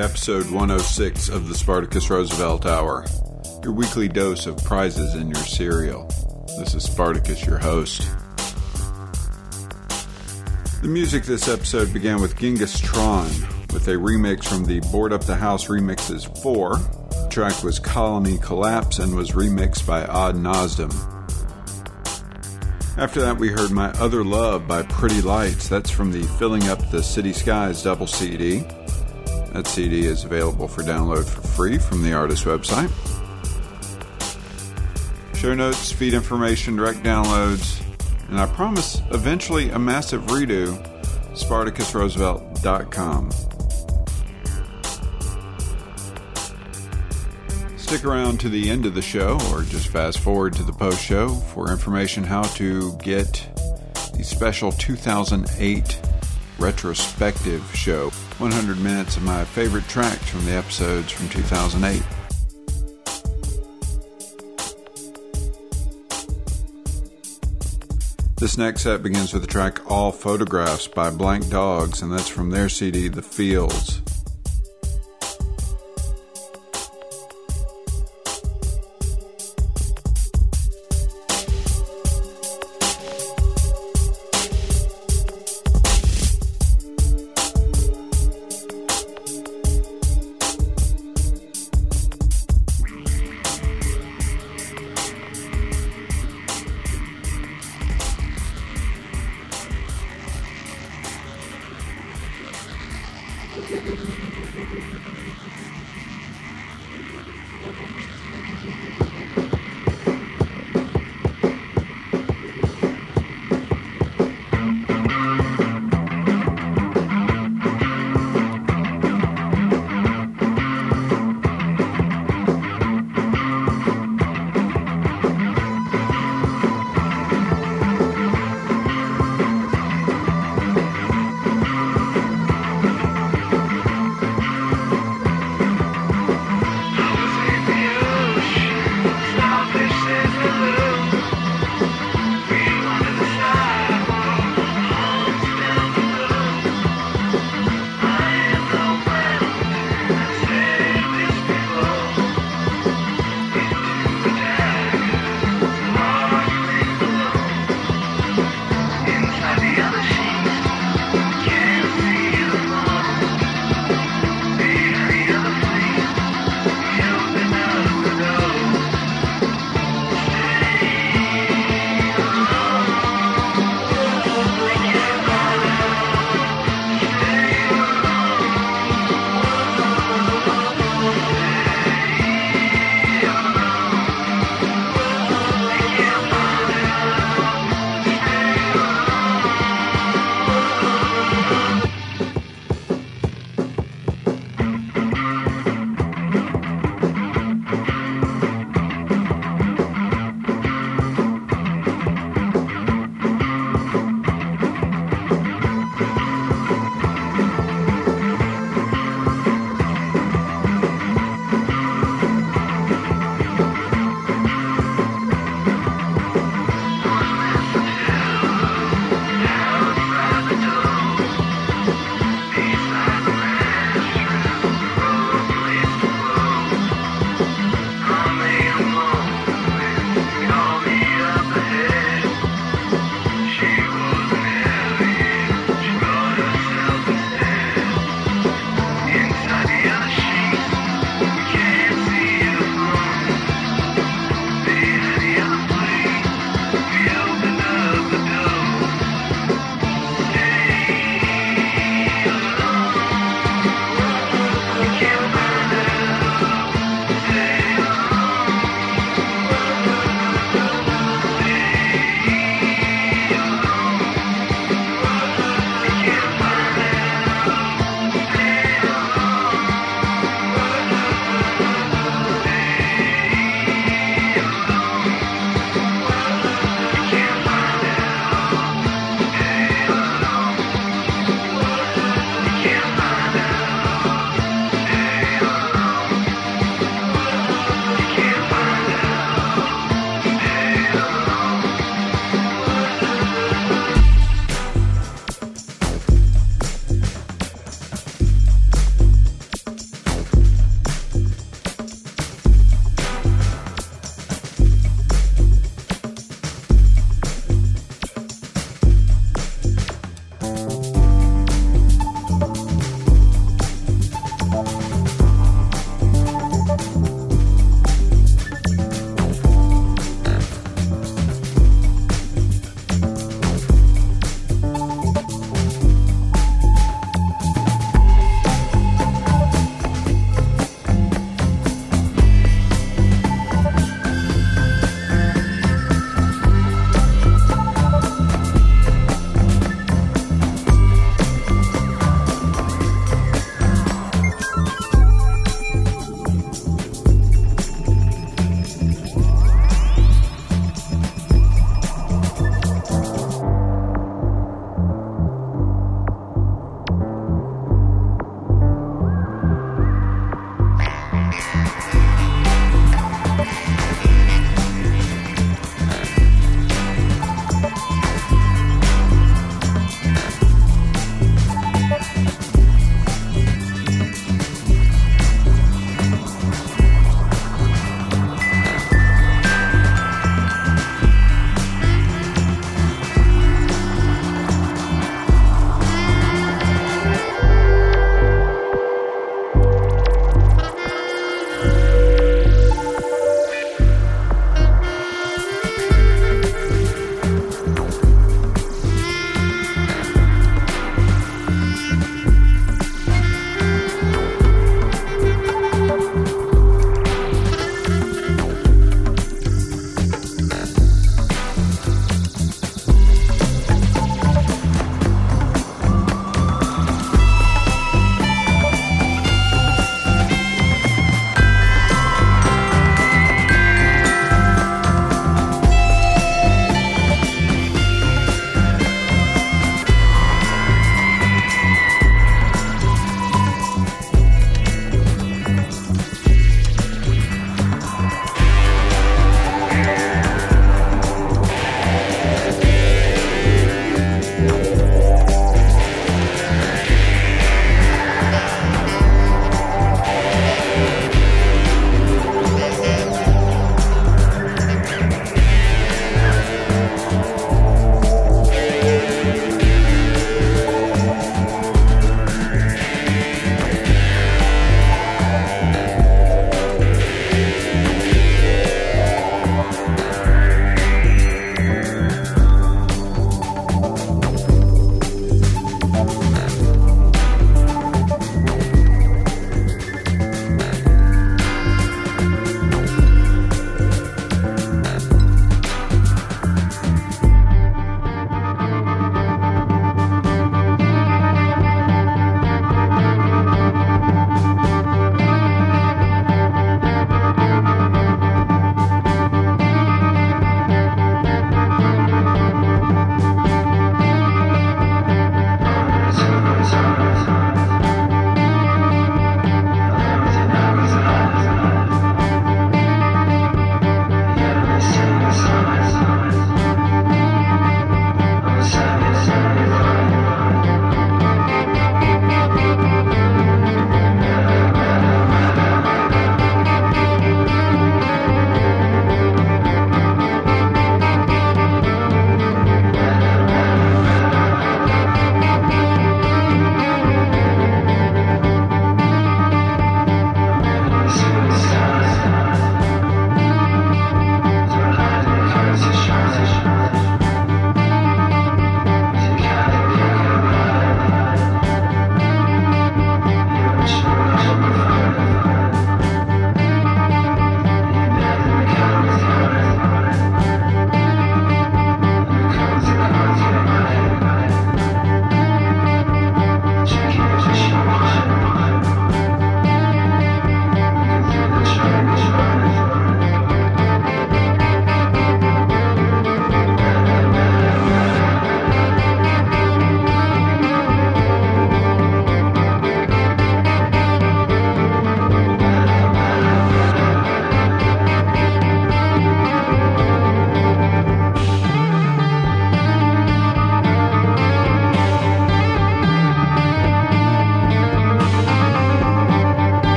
To episode 106 of the Spartacus Roosevelt Hour, your weekly dose of prizes in your cereal. This is Spartacus, your host. The music this episode began with Genghis Tron with a remix from the Board Up the House Remixes 4. The track was Colony Collapse and was remixed by Odd Nosdam. After that, we heard My Other Love by Pretty Lights. That's from the Filling Up the City Skies double CD. That CD is available for download for free from the artist's website. Show notes, feed information, direct downloads, and I promise eventually a massive redo, SpartacusRoosevelt.com. Stick around to the end of the show or just fast forward to the post show for information how to get the special 2008 retrospective show 100 minutes of my favorite tracks from the episodes from 2008. This next set begins with the track All Photographs by Blank Dogs, and that's from their CD, The Fields.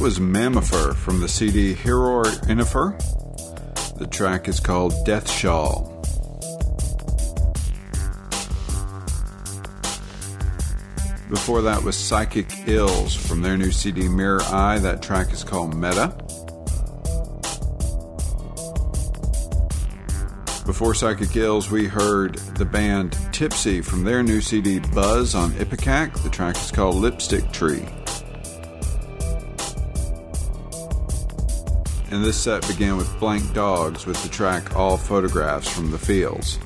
Was Mamiffer from the CD Hirror Enniffer. The track is called Death Shawl. Before that was Psychic Ills from their new CD Mirror Eye. That track is called Meta. Before Psychic Ills, we heard the band Tipsy from their new CD Buzz on Ipecac. The track is called Lipstick Tree. And this set began with Blank Dogs with the track All Photographs from the Fields.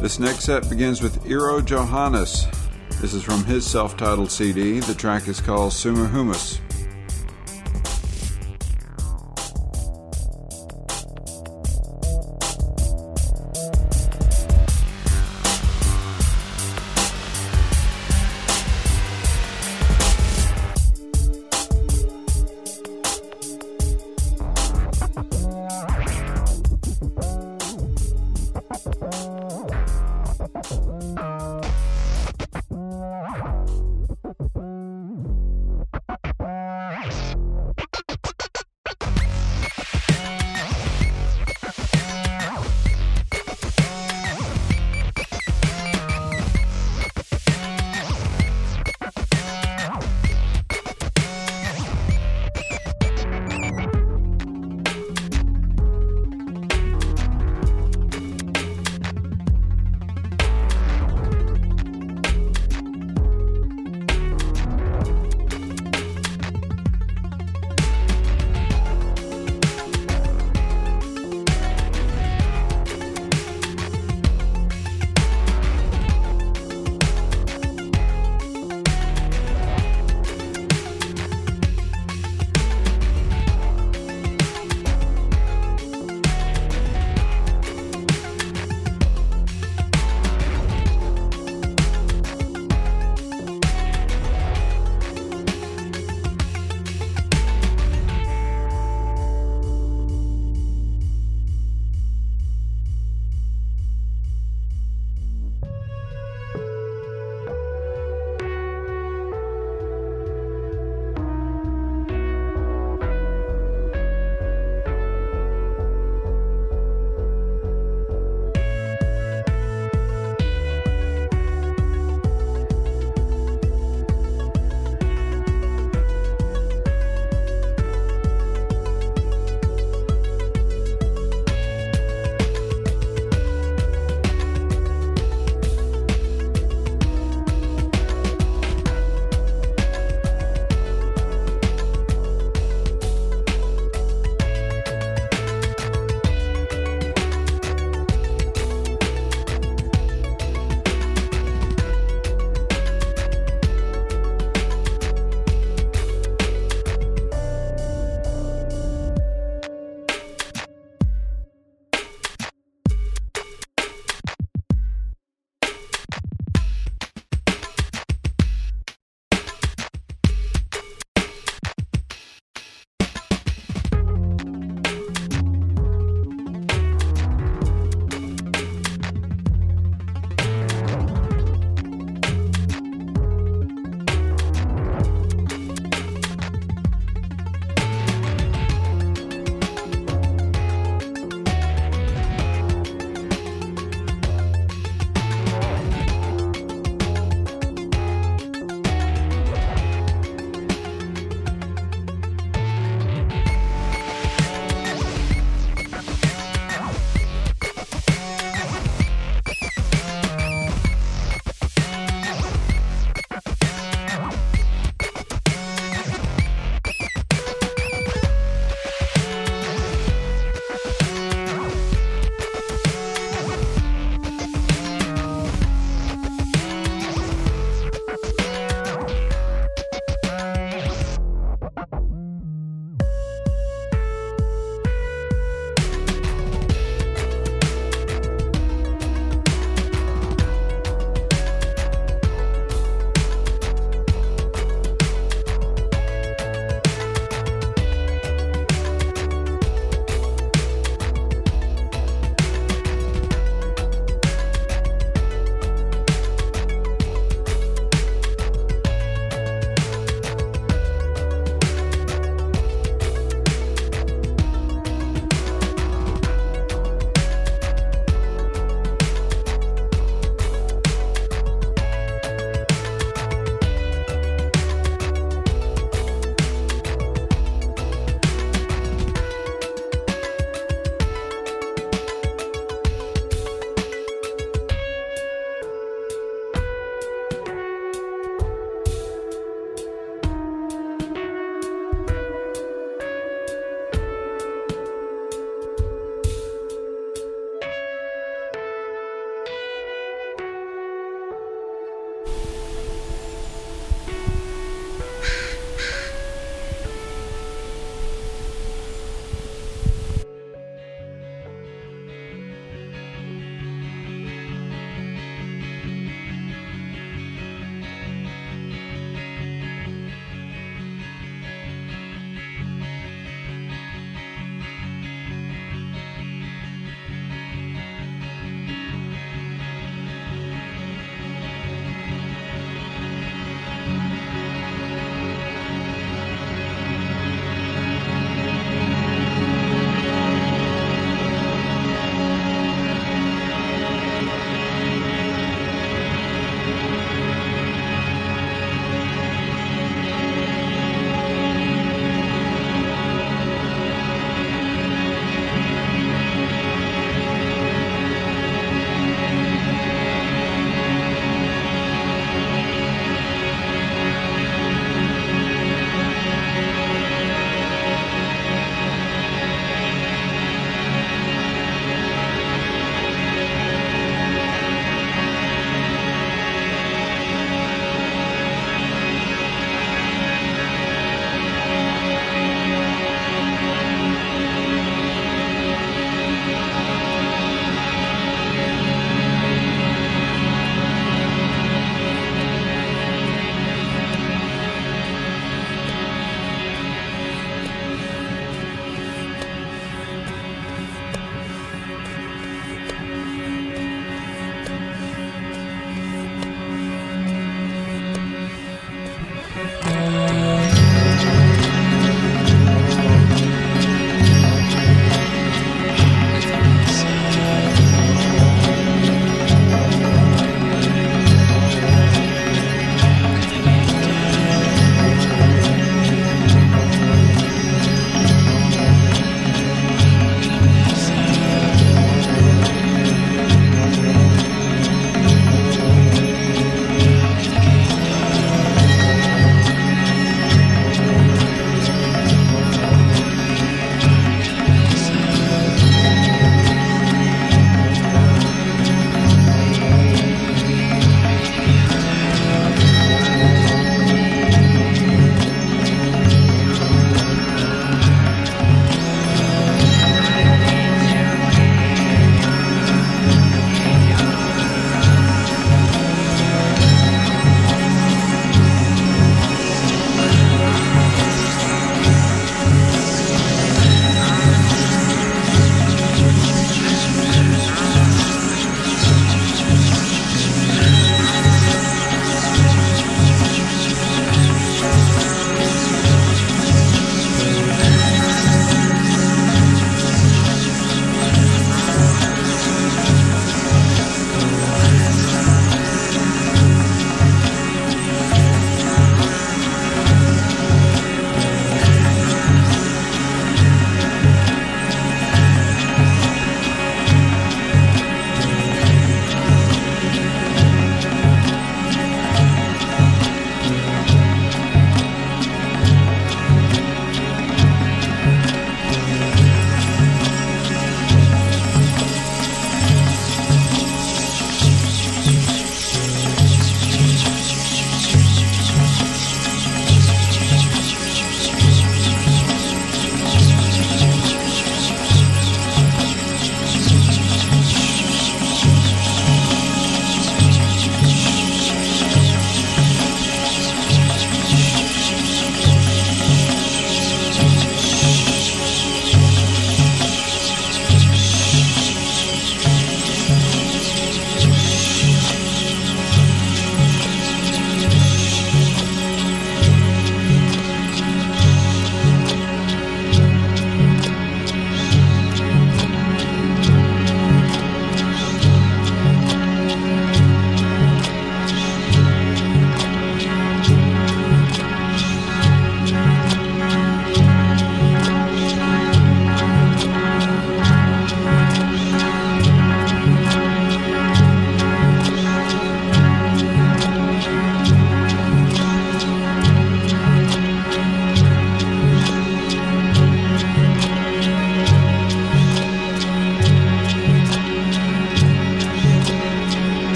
This next set begins with Eero Johannes. This is from his self titled CD. The track is called Summa Humus.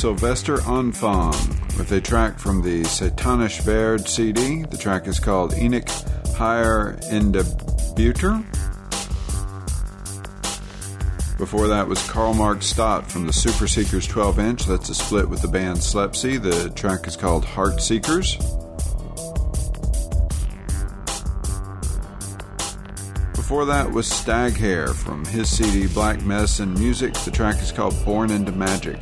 Silvester Anfang with a track from the Satanisch Verd CD. The track is called Enoch Higher Indebuter. Before that was Karl Marx Stott from the Super Seekers 12 inch. That's a split with the band Slepsy. The track is called Heart Seekers. Before that was Staghair from his CD Black Medicine Music. The track is called Born into Magic.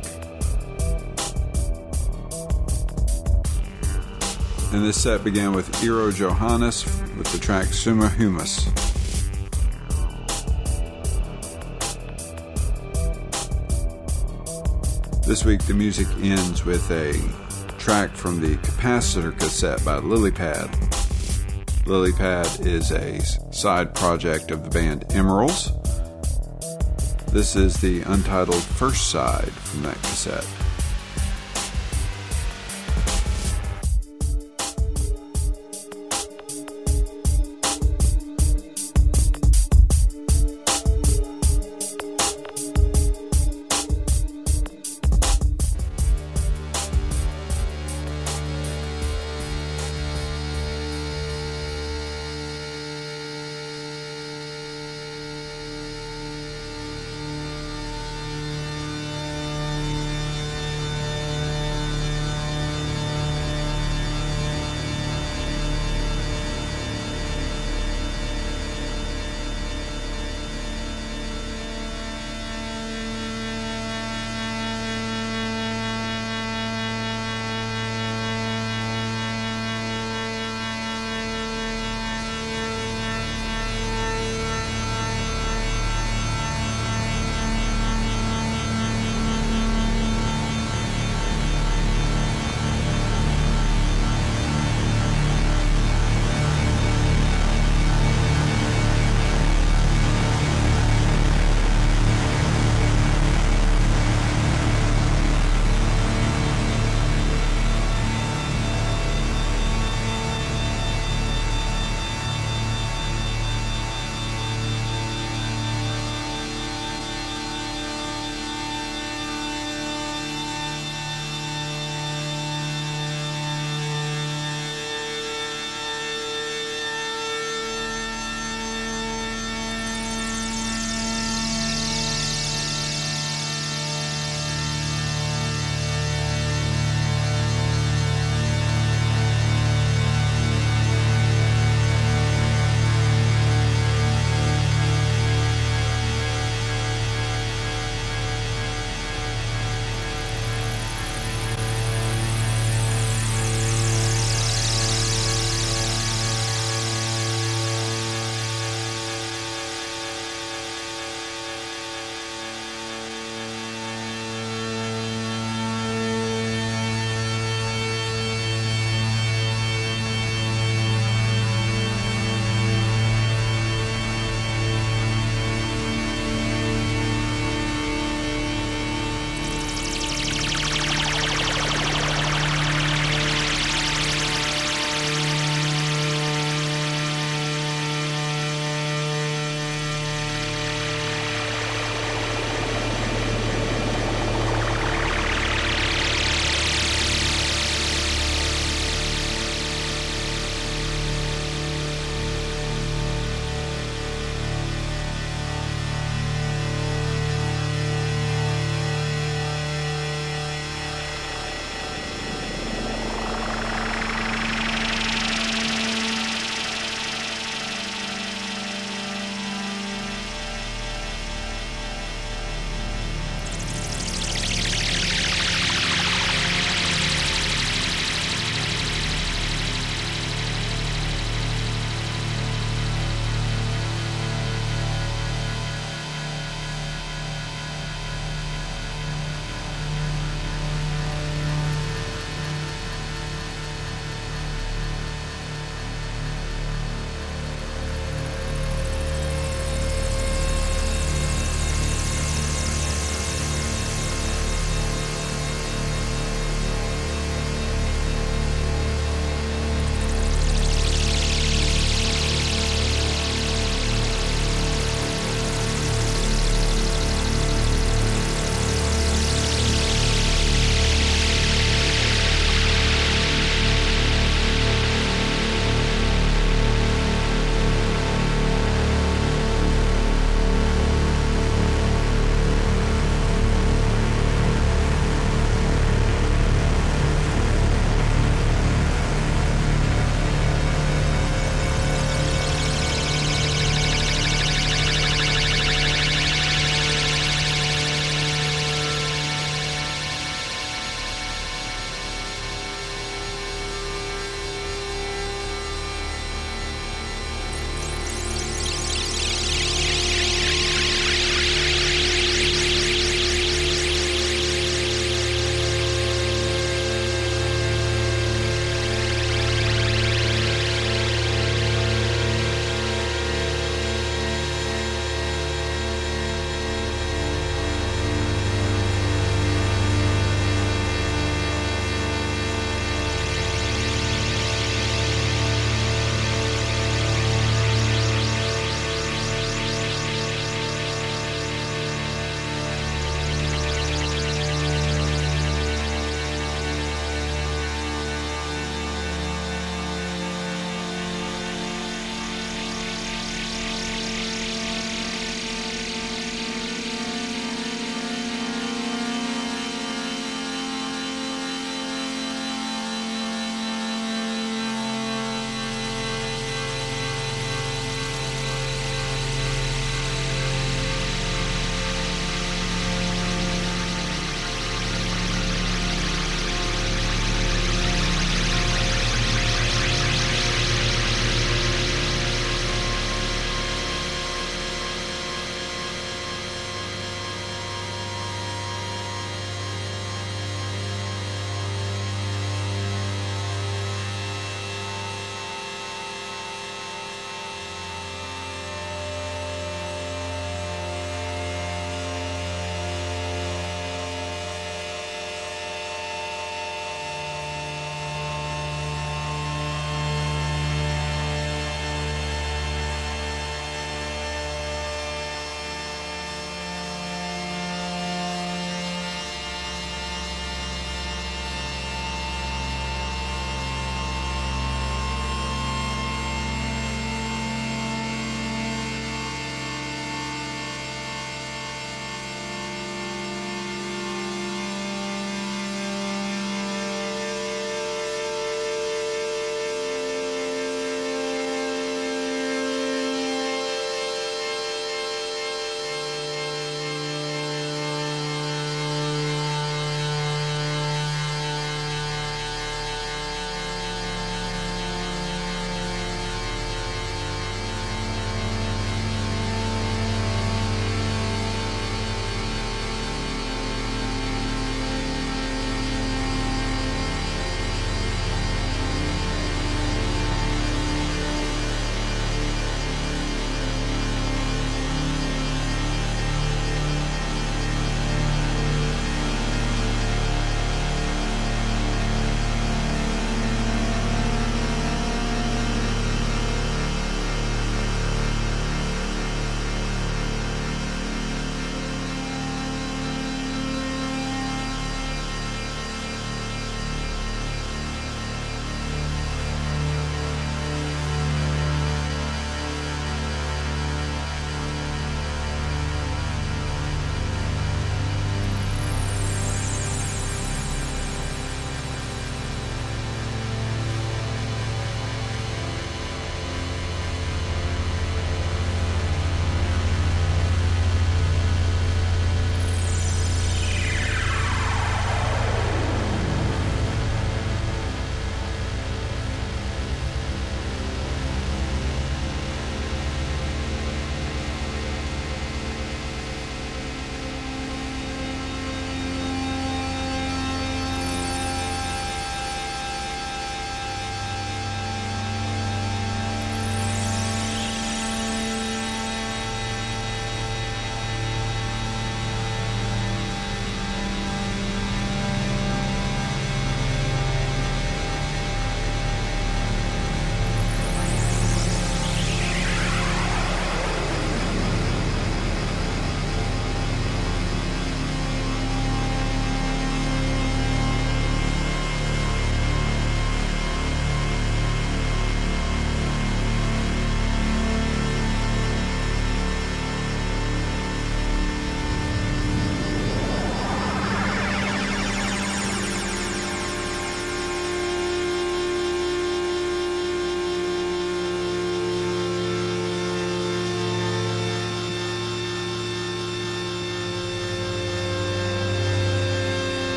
And this set began with Eero Johannes with the track Summa Humus. This week, the music ends with a track from the Capacitor cassette by Lilypad. Lilypad is a side project of the band Emeralds. This is the untitled first side from that cassette.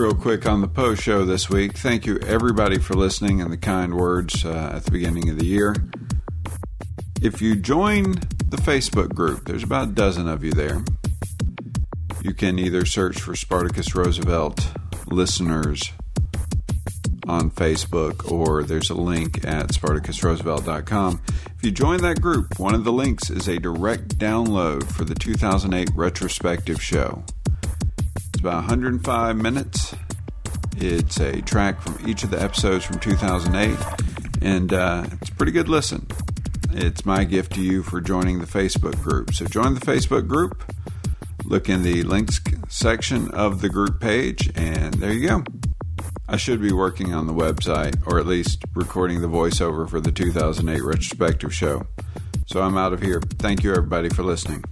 Real quick on the post show this week. Thank you, everybody, for listening and the kind words uh, at the beginning of the year. If you join the Facebook group, there's about a dozen of you there. You can either search for Spartacus Roosevelt listeners on Facebook, or there's a link at SpartacusRoosevelt.com. If you join that group, one of the links is a direct download for the 2008 retrospective show. It's about 105 minutes. It's a track from each of the episodes from 2008, and uh, it's a pretty good listen. It's my gift to you for joining the Facebook group. So join the Facebook group, look in the links section of the group page, and there you go. I should be working on the website, or at least recording the voiceover for the 2008 retrospective show. So I'm out of here. Thank you, everybody, for listening.